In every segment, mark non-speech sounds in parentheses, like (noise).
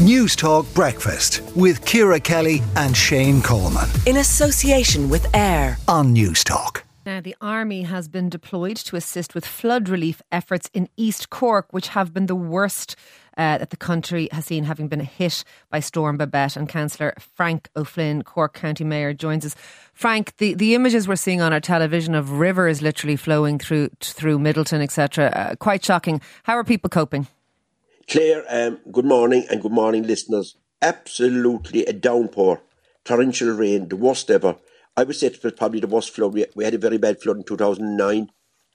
News Talk Breakfast with Ciara Kelly and Shane Coleman. In association with AIR on News Talk. Now, the Army has been deployed to assist with flood relief efforts in East Cork, which have been the worst uh, that the country has seen, having been hit by Storm Babet. And Councillor Frank O'Flynn, Cork County Mayor, joins us. Frank, the, the images we're seeing on our television of rivers literally flowing through through Midleton, etc., uh, quite shocking. How are people coping? Claire, um, good morning and good morning, listeners. Absolutely a downpour, torrential rain, the worst ever. I would say it was probably the worst flood. We, we had a very bad flood in 2009.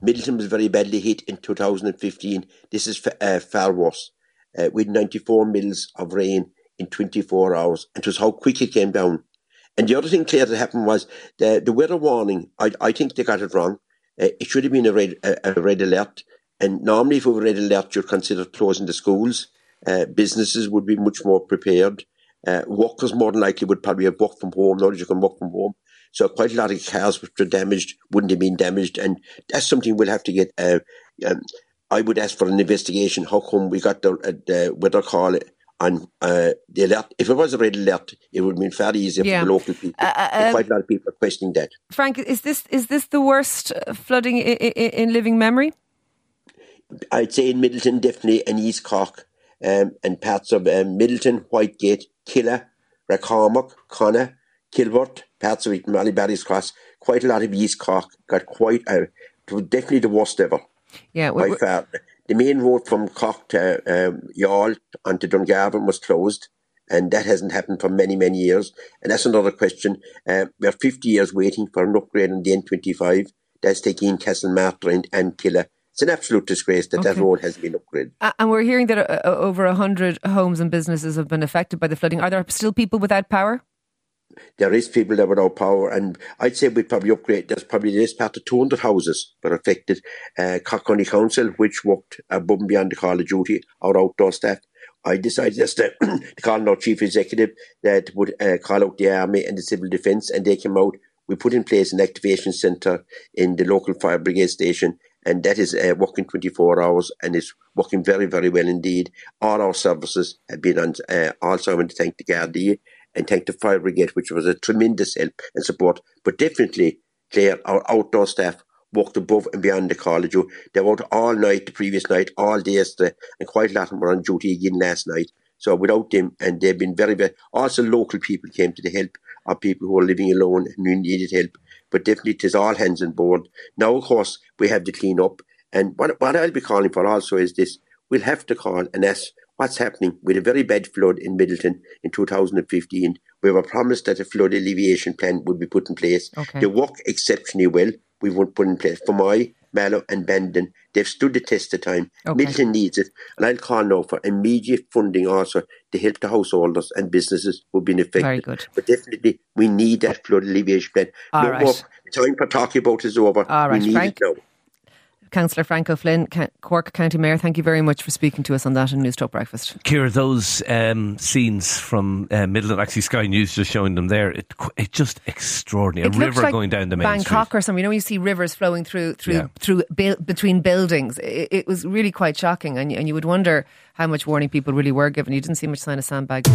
Midleton was very badly hit in 2015. This is uh, far worse. Uh, with 94 mils of rain in 24 hours, and it was how quick it came down. And the other thing, Claire, that happened was the, the weather warning. I, I think they got it wrong. Uh, it should have been a red, a, a red alert. And normally, if we were red alert, you'd consider closing the schools. Uh, businesses would be much more prepared. Uh, workers more than likely would probably have worked from home, knowledge you can work from home. So quite a lot of cars which were damaged wouldn't have been damaged, and that's something we'll have to get. Uh, um, I would ask for an investigation. How come we got the, uh, the weather call on uh, the alert? If it was a red alert, it would have been fairly easy yeah. for the local people. Uh, uh um, quite a lot of people are questioning that. Frank, is this is this the worst flooding in, in, in living memory? I'd say in Midleton, definitely, and East Cork, um, and parts of um, Midleton, Whitegate, Killeagh, Rathcormac, Conna, Kilworth, parts of it, Cross, quite a lot of East Cork got quite, uh, definitely the worst ever. Yeah, by far. The main road from Cork to um, Youghal onto Dungarvan was closed, and that hasn't happened for many, many years. And that's another question. Uh, we're 50 years waiting for an upgrade on the N25. That's taking Castlemartyr and, and Killeagh it's an absolute disgrace that okay. that road has been upgraded. And we're hearing that uh, uh over 100 homes and businesses have been affected by the flooding. Are there still people without power? There is people that without power, and I'd say we'd probably upgrade. There's probably this part of 200 houses were affected. Uh, Cork County Council, which worked above and beyond the call of duty, our outdoor staff, I decided yesterday (clears throat) to call our chief executive that would uh, call out the army and the civil defence, and they came out. We put in place an activation centre in the local fire brigade station, and that is uh, working 24 hours and is working very, very well indeed. All our services have been on. Uh, also, I want to thank the Gardaí and thank the fire brigade, which was a tremendous help and support. But definitely, Claire, our outdoor staff worked above and beyond the college. They worked all night the previous night, all day yesterday, and quite a lot of them were on duty again last night. So without them, and they've been very, very, also local people came to the help of people who are living alone and who needed help but definitely it is all hands on board. Now, of course, we have to clean up. And what, what I'll be calling for also is this we'll have to call and ask what's happening with a very bad flood in Midleton in 2015. We were promised that a flood alleviation plan would be put in place. Okay. They work exceptionally well. We won't put in place. For my Mallow and Bandon, they've stood the test of time. Okay. Needs it. And I'll call now for immediate funding also to help the householders and businesses who've been affected. Very good. But definitely, we need that flood alleviation plan. All no right. more time for talking about is over. All right, we need Frank. it now. Councillor Frank O'Flynn, Cork County Mayor, thank you very much for speaking to us on that in News Talk Breakfast. Ciara, those um, scenes from uh, Midleton, actually Sky News just showing them there, it, it just extraordinary. It a river like going down the main Bangkok street. or something. You know, you see rivers flowing through through yeah. through between buildings. It, it, was really quite shocking, and, and you would wonder how much warning people really were given. You didn't see much sign of sandbagging.